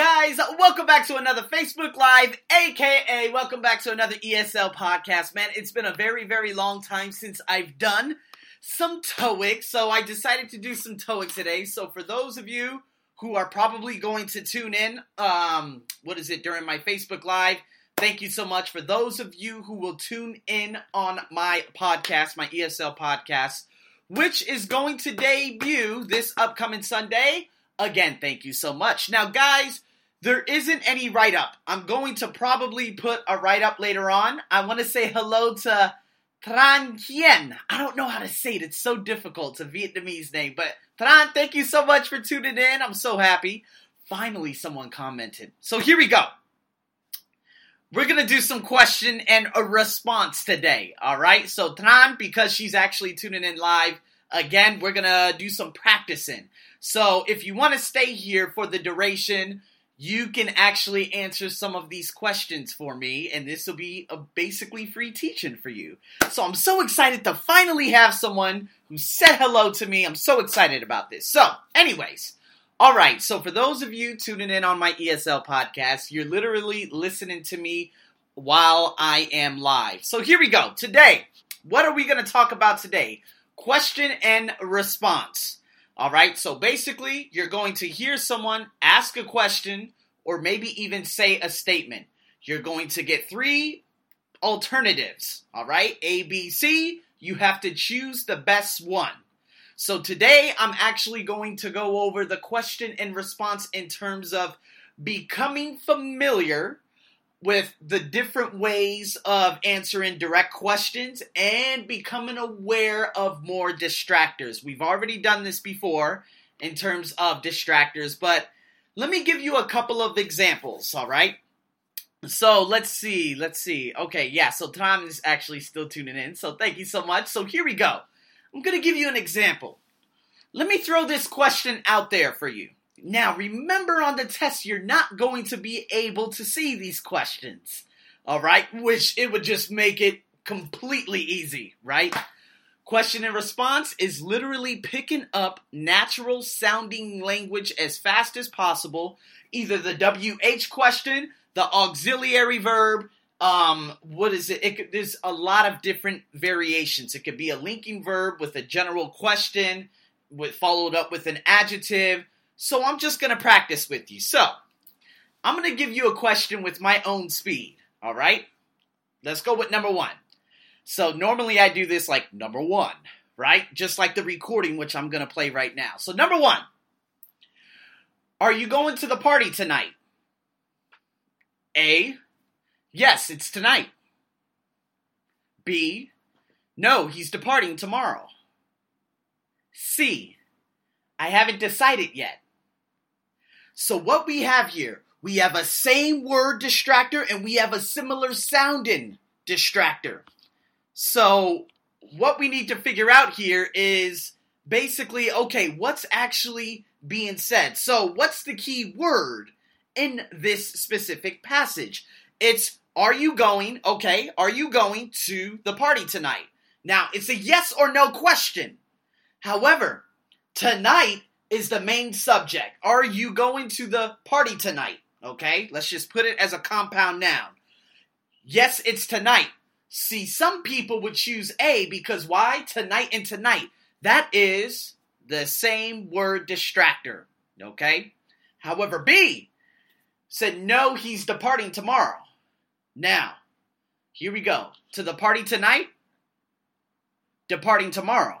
guys? Welcome back to another Facebook Live, aka welcome back to another ESL podcast. Man, it's been a very, very long time since I've done some TOEIC, so I decided to do some TOEIC today. So for those of you who are probably going to tune in, um, what is it, during my Facebook Live, thank you so much. For those of you who will tune in on my podcast, my ESL podcast, which is going to debut this upcoming Sunday. Again, thank you so much. Now, guys, there isn't any write up. I'm going to probably put a write up later on. I want to say hello to Tran Hien. I don't know how to say it, it's so difficult. It's a Vietnamese name. But Tran, thank you so much for tuning in. I'm so happy. Finally, someone commented. So here we go. We're gonna do some question and a response today, all right? So Tran, because she's actually tuning in live, again, we're gonna do some practicing. So if you want to stay here for the duration, you can actually answer some of these questions for me, and this will be a basically free teaching for you. So I'm so excited to finally have someone who said hello to me. I'm so excited about this. So, anyways, all right. So for those of you tuning in on my ESL podcast, you're literally listening to me while I am live. So here we go. Today, what are we going to talk about today? Question and response. All right, so basically, you're going to hear someone ask a question or maybe even say a statement. You're going to get three alternatives. All right, A, B, C. You have to choose the best one. So today, I'm actually going to go over the question and response in terms of becoming familiar with the different ways of answering direct questions and becoming aware of more distractors. We've already done this before in terms of distractors, but let me give you a couple of examples, all right? So let's see, let's see. Okay, yeah, so Tom is actually still tuning in, so thank you so much. So here we go. I'm gonna give you an example. Let me throw this question out there for you. Now, remember on the test, you're not going to be able to see these questions. All right? Which it would just make it completely easy, right? Question and response is literally picking up natural sounding language as fast as possible. Either the WH question, the auxiliary verb, um, what is it? it there's a lot of different variations. It could be a linking verb with a general question, with followed up with an adjective so I'm just going to practice with you. So I'm going to give you a question with my own speed. All right? Let's go with number one. So normally I do this like number one, right? Just like the recording, which I'm going to play right now. So, number one Are you going to the party tonight? A. Yes, it's tonight. B. No, he's departing tomorrow. C. I haven't decided yet. So what we have here, we have a same word distractor and we have a similar sounding distractor. So what we need to figure out here is basically, okay, what's actually being said? So what's the key word in this specific passage? It's are you going, okay, are you going to the party tonight? Now, it's a yes or no question. However, tonight is the main subject. Are you going to the party tonight? Okay, let's just put it as a compound noun. Yes, it's tonight. See, some people would choose A because why? Tonight and tonight. That is the same word distractor. Okay? However, B said no, he's departing tomorrow. Now, here we go. To the party tonight, departing tomorrow.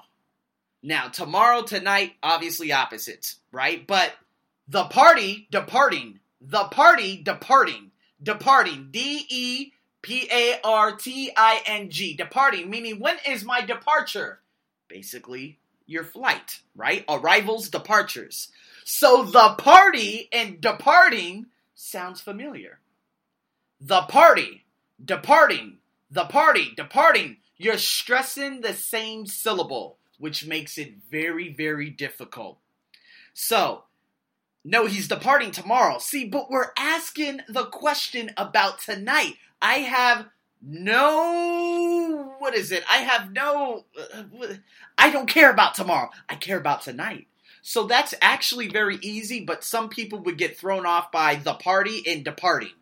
Now, tomorrow, tonight, obviously opposites, right? But the party departing, the party departing, departing, D E P A R T I N G, departing, meaning when is my departure? Basically, your flight, right? Arrivals, departures. So the party and departing sounds familiar. The party, departing, the party, departing. You're stressing the same syllable which makes it very, very difficult. So, no, he's departing tomorrow. See, but we're asking the question about tonight. I have no. What is it? I have no. I don't care about tomorrow. I care about tonight. So that's actually very easy, but some people would get thrown off by the party and departing.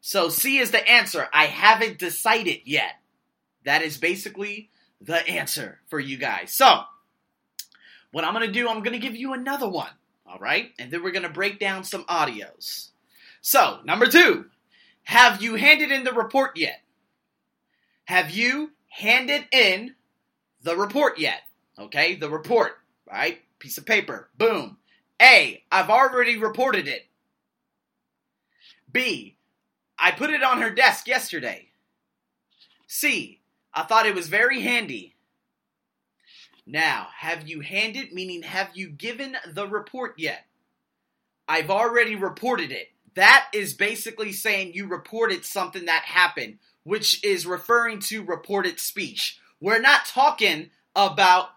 So C is the answer. I haven't decided yet. That is basically the answer for you guys. So, what I'm going to do, I'm going to give you another one. All right? And then we're going to break down some audios. So, number two, have you handed in the report yet? Have you handed in the report yet? Okay, the report, right? Piece of paper. Boom. A, I've already reported it. B, I put it on her desk yesterday. C, I thought it was very handy. Now, have you handed, meaning have you given the report yet? I've already reported it. That is basically saying you reported something that happened, which is referring to reported speech. We're not talking about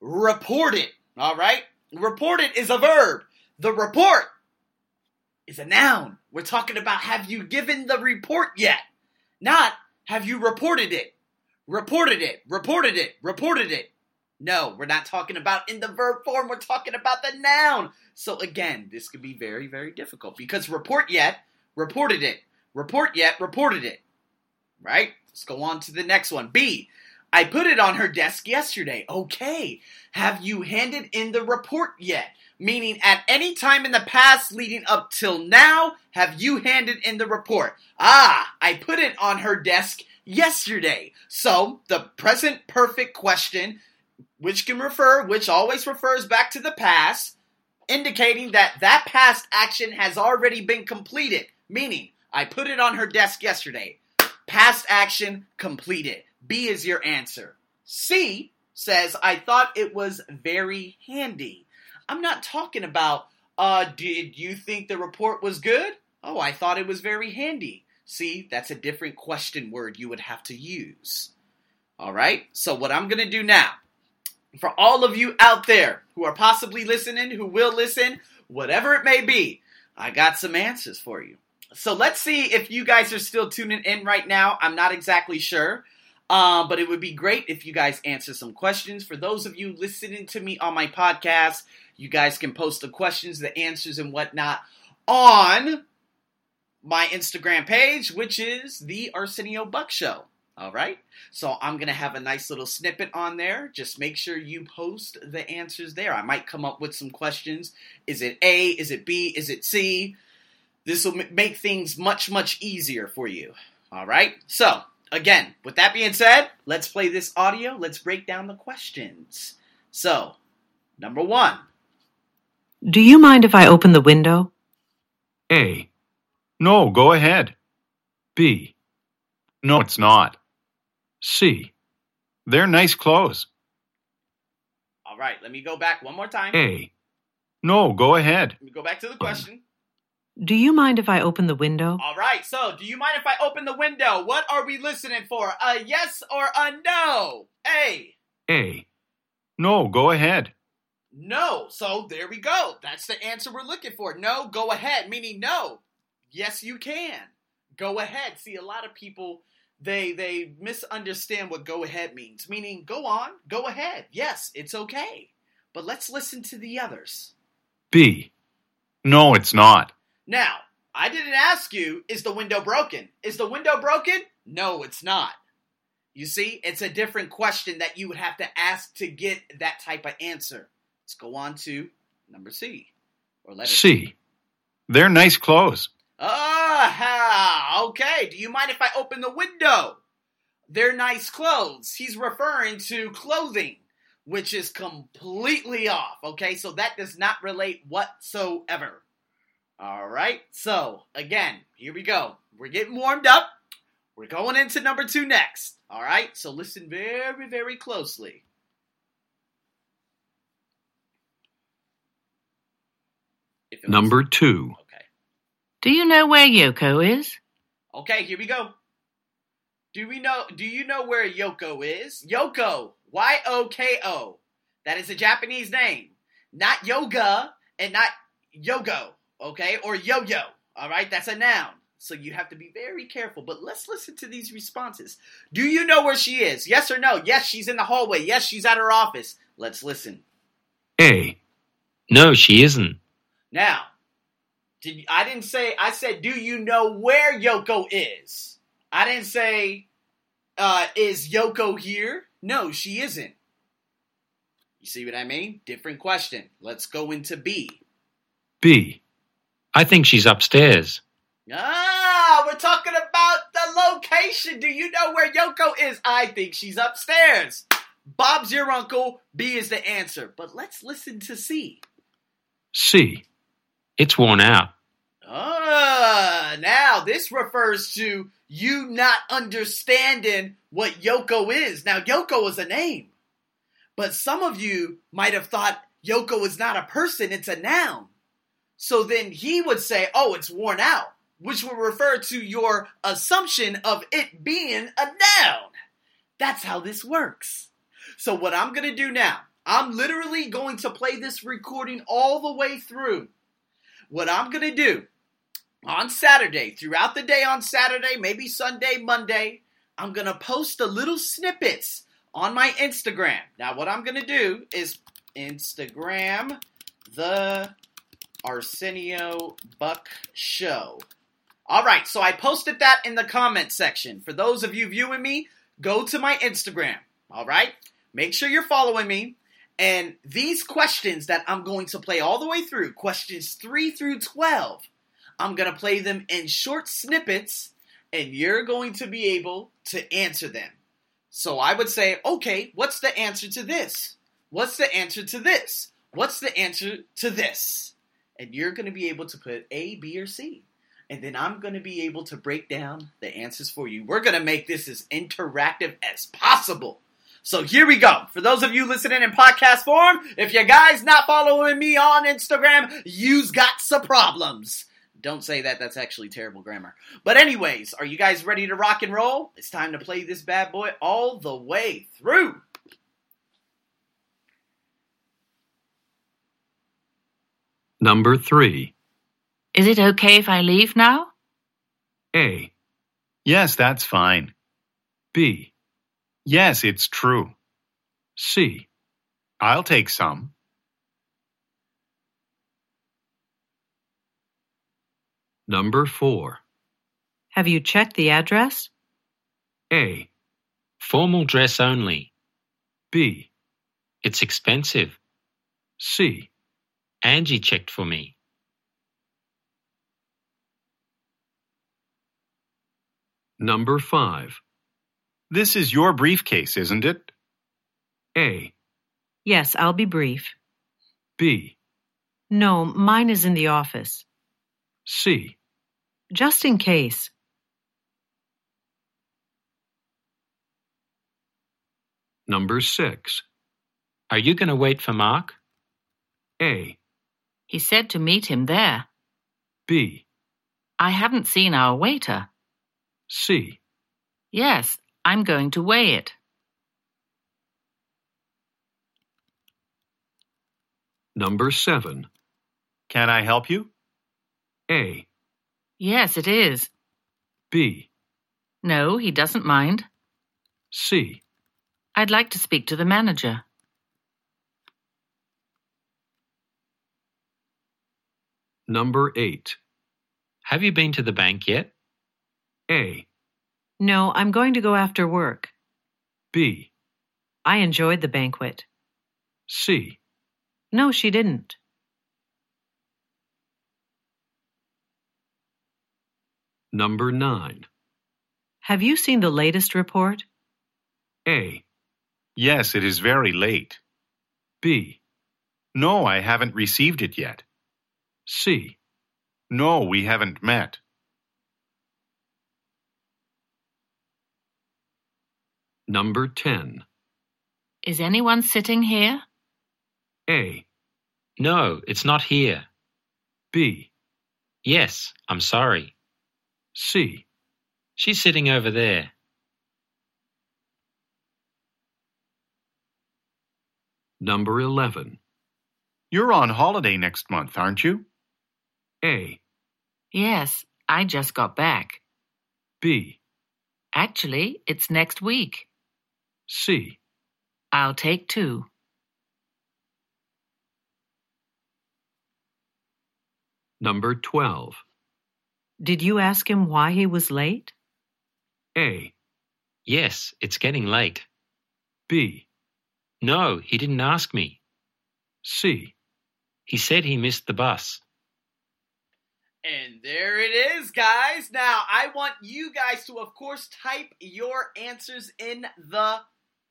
reported, all right? Reported is a verb. The report is a noun. We're talking about have you given the report yet? Not have you reported it? Reported it, reported it, reported it. No, we're not talking about in the verb form, we're talking about the noun. So again, this could be very, very difficult because report yet, reported it. Report yet, reported it. Right? Let's go on to the next one. B. I put it on her desk yesterday. Okay. Have you handed in the report yet? Meaning, at any time in the past leading up till now, have you handed in the report? Ah, I put it on her desk yesterday. So, the present perfect question which can refer, which always refers back to the past, indicating that that past action has already been completed. Meaning, I put it on her desk yesterday. Past action completed. B is your answer. C says, I thought it was very handy. I'm not talking about, uh, did you think the report was good? Oh, I thought it was very handy. See, that's a different question word you would have to use. All right, so what I'm going to do now, for all of you out there who are possibly listening, who will listen, whatever it may be, I got some answers for you. So let's see if you guys are still tuning in right now. I'm not exactly sure. Uh, but it would be great if you guys answer some questions. For those of you listening to me on my podcast, you guys can post the questions, the answers, and whatnot on my Instagram page, which is the Arsenio Buck Show. All right. So I'm going to have a nice little snippet on there. Just make sure you post the answers there. I might come up with some questions. Is it A? Is it B? Is it C? This will make things much, much easier for you. All right. So, again, with that being said, let's play this audio. Let's break down the questions. So, number one Do you mind if I open the window? A. No, go ahead. B. No, it's not. C. They're nice clothes. All right, let me go back one more time. A. No, go ahead. Let me go back to the question. Do you mind if I open the window? All right, so do you mind if I open the window? What are we listening for? A yes or a no? A. A. No, go ahead. No. So there we go. That's the answer we're looking for. No, go ahead, meaning no. Yes, you can. Go ahead. See, a lot of people they they misunderstand what go ahead means, meaning go on, go ahead. Yes, it's okay. But let's listen to the others. B. No, it's not. Now, I didn't ask you, is the window broken? Is the window broken? No, it's not. You see, it's a different question that you would have to ask to get that type of answer. Let's go on to number C. Or letter C. They're nice clothes. Ah, okay. Do you mind if I open the window? They're nice clothes. He's referring to clothing, which is completely off. Okay, so that does not relate whatsoever. All right, so again, here we go. We're getting warmed up. We're going into number two next. All right, so listen very, very closely. Number two. Okay. Do you know where Yoko is? Okay, here we go. Do we know do you know where Yoko is? Yoko, Y O K O. That is a Japanese name. Not yoga and not yogo, okay? Or yo-yo. All right? That's a noun. So you have to be very careful. But let's listen to these responses. Do you know where she is? Yes or no? Yes, she's in the hallway. Yes, she's at her office. Let's listen. A. No, she isn't. Now, did I didn't say I said do you know where Yoko is? I didn't say uh is Yoko here? No, she isn't. You see what I mean? Different question. Let's go into B. B. I think she's upstairs. Ah, we're talking about the location. Do you know where Yoko is? I think she's upstairs. Bob's your uncle. B is the answer. But let's listen to C. C. It's worn out. Ah, now this refers to you not understanding what Yoko is. Now, Yoko is a name, but some of you might have thought Yoko is not a person, it's a noun. So then he would say, oh, it's worn out, which would refer to your assumption of it being a noun. That's how this works. So, what I'm going to do now, I'm literally going to play this recording all the way through. What I'm going to do on Saturday, throughout the day on Saturday, maybe Sunday, Monday, I'm going to post the little snippets on my Instagram. Now, what I'm going to do is Instagram the Arsenio Buck Show. All right, so I posted that in the comment section. For those of you viewing me, go to my Instagram. All right, make sure you're following me. And these questions that I'm going to play all the way through, questions 3 through 12, I'm going to play them in short snippets, and you're going to be able to answer them. So I would say, okay, what's the answer to this? What's the answer to this? What's the answer to this? And you're going to be able to put A, B, or C. And then I'm going to be able to break down the answers for you. We're going to make this as interactive as possible. So here we go. For those of you listening in podcast form, if you guys not following me on Instagram, you's got some problems. Don't say that, that's actually terrible grammar. But anyways, are you guys ready to rock and roll? It's time to play this bad boy all the way through. Number 3. Is it okay if I leave now? A. Yes, that's fine. B. Yes, it's true. C. I'll take some. Number 4. Have you checked the address? A. Formal dress only. B. It's expensive. C. Angie checked for me. Number 5. This is your briefcase, isn't it? A. Yes, I'll be brief. B. No, mine is in the office. C. Just in case. Number 6. Are you going to wait for Mark? A. He said to meet him there. B. I haven't seen our waiter. C. Yes, I'm going to weigh it. Number 7. Can I help you? A. Yes, it is. B. No, he doesn't mind. C. I'd like to speak to the manager. Number 8. Have you been to the bank yet? A. No, I'm going to go after work. B. I enjoyed the banquet. C. No, she didn't. Number 9. Have you seen the latest report? A. Yes, it is very late. B. No, I haven't received it yet. C. No, we haven't met. Number 10. Is anyone sitting here? A. No, it's not here. B. Yes, I'm sorry. C. She's sitting over there. Number 11. You're on holiday next month, aren't you? A. Yes, I just got back. B. Actually, it's next week. C. I'll take two. Number 12. Did you ask him why he was late? A. Yes, it's getting late. B. No, he didn't ask me. C. He said he missed the bus. And there it is, guys. Now, I want you guys to, of course, type your answers in the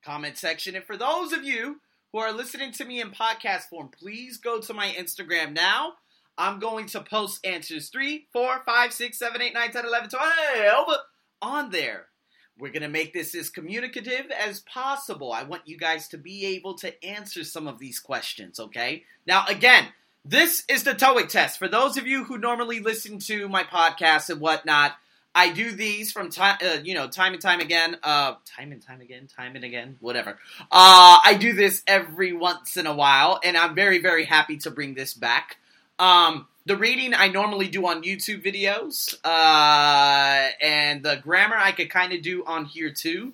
comment section. And for those of you who are listening to me in podcast form, please go to my Instagram now. I'm going to post answers 3, 4, 5, 6, 7, 8, 9, 10, 11, 12 on there. We're going to make this as communicative as possible. I want you guys to be able to answer some of these questions, okay? Now, again, this is the TOEIC test. For those of you who normally listen to my podcast and whatnot, I do these from time, uh, you know, time and time again. Uh, time and time again, time and again, whatever. Uh, I do this every once in a while, and I'm very, very happy to bring this back. Um, the reading I normally do on YouTube videos, uh, and the grammar I could kind of do on here too.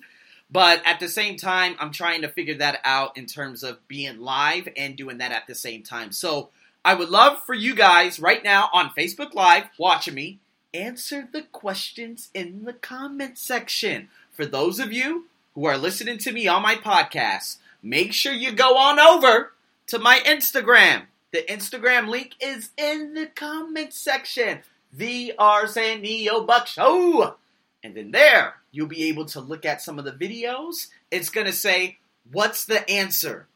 But at the same time, I'm trying to figure that out in terms of being live and doing that at the same time. So I would love for you guys right now on Facebook Live watching me answer the questions in the comment section. For those of you who are listening to me on my podcast, make sure you go on over to my Instagram. The Instagram link is in the comment section. The Arsenio Buck Show. And then there, you'll be able to look at some of the videos. It's going to say, What's the answer?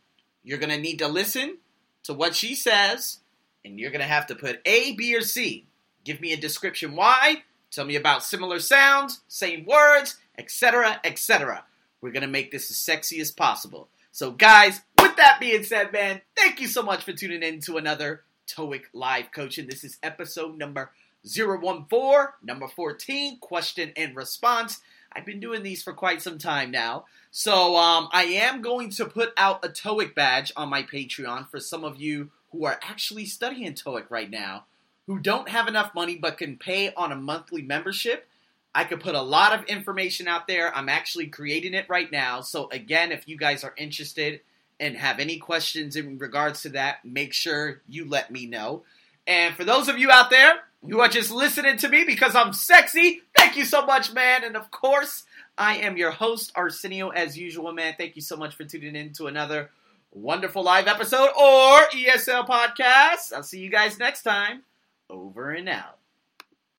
You're going to need to listen to what she says, and you're going to have to put A, B, or C. Give me a description why. Tell me about similar sounds, same words, etc., etc. We're going to make this as sexy as possible. So, guys, with that being said, man, thank you so much for tuning in to another TOEIC live coaching. This is episode number 014, number 14, question and response. I've been doing these for quite some time now. So, um, I am going to put out a TOEIC badge on my Patreon for some of you who are actually studying TOEIC right now, who don't have enough money but can pay on a monthly membership. I could put a lot of information out there. I'm actually creating it right now. So, again, if you guys are interested and have any questions in regards to that, make sure you let me know. And for those of you out there who are just listening to me because I'm sexy, thank you so much, man. And of course, I am your host, Arsenio, as usual, man. Thank you so much for tuning in to another wonderful live episode or ESL podcast. I'll see you guys next time. Over and out.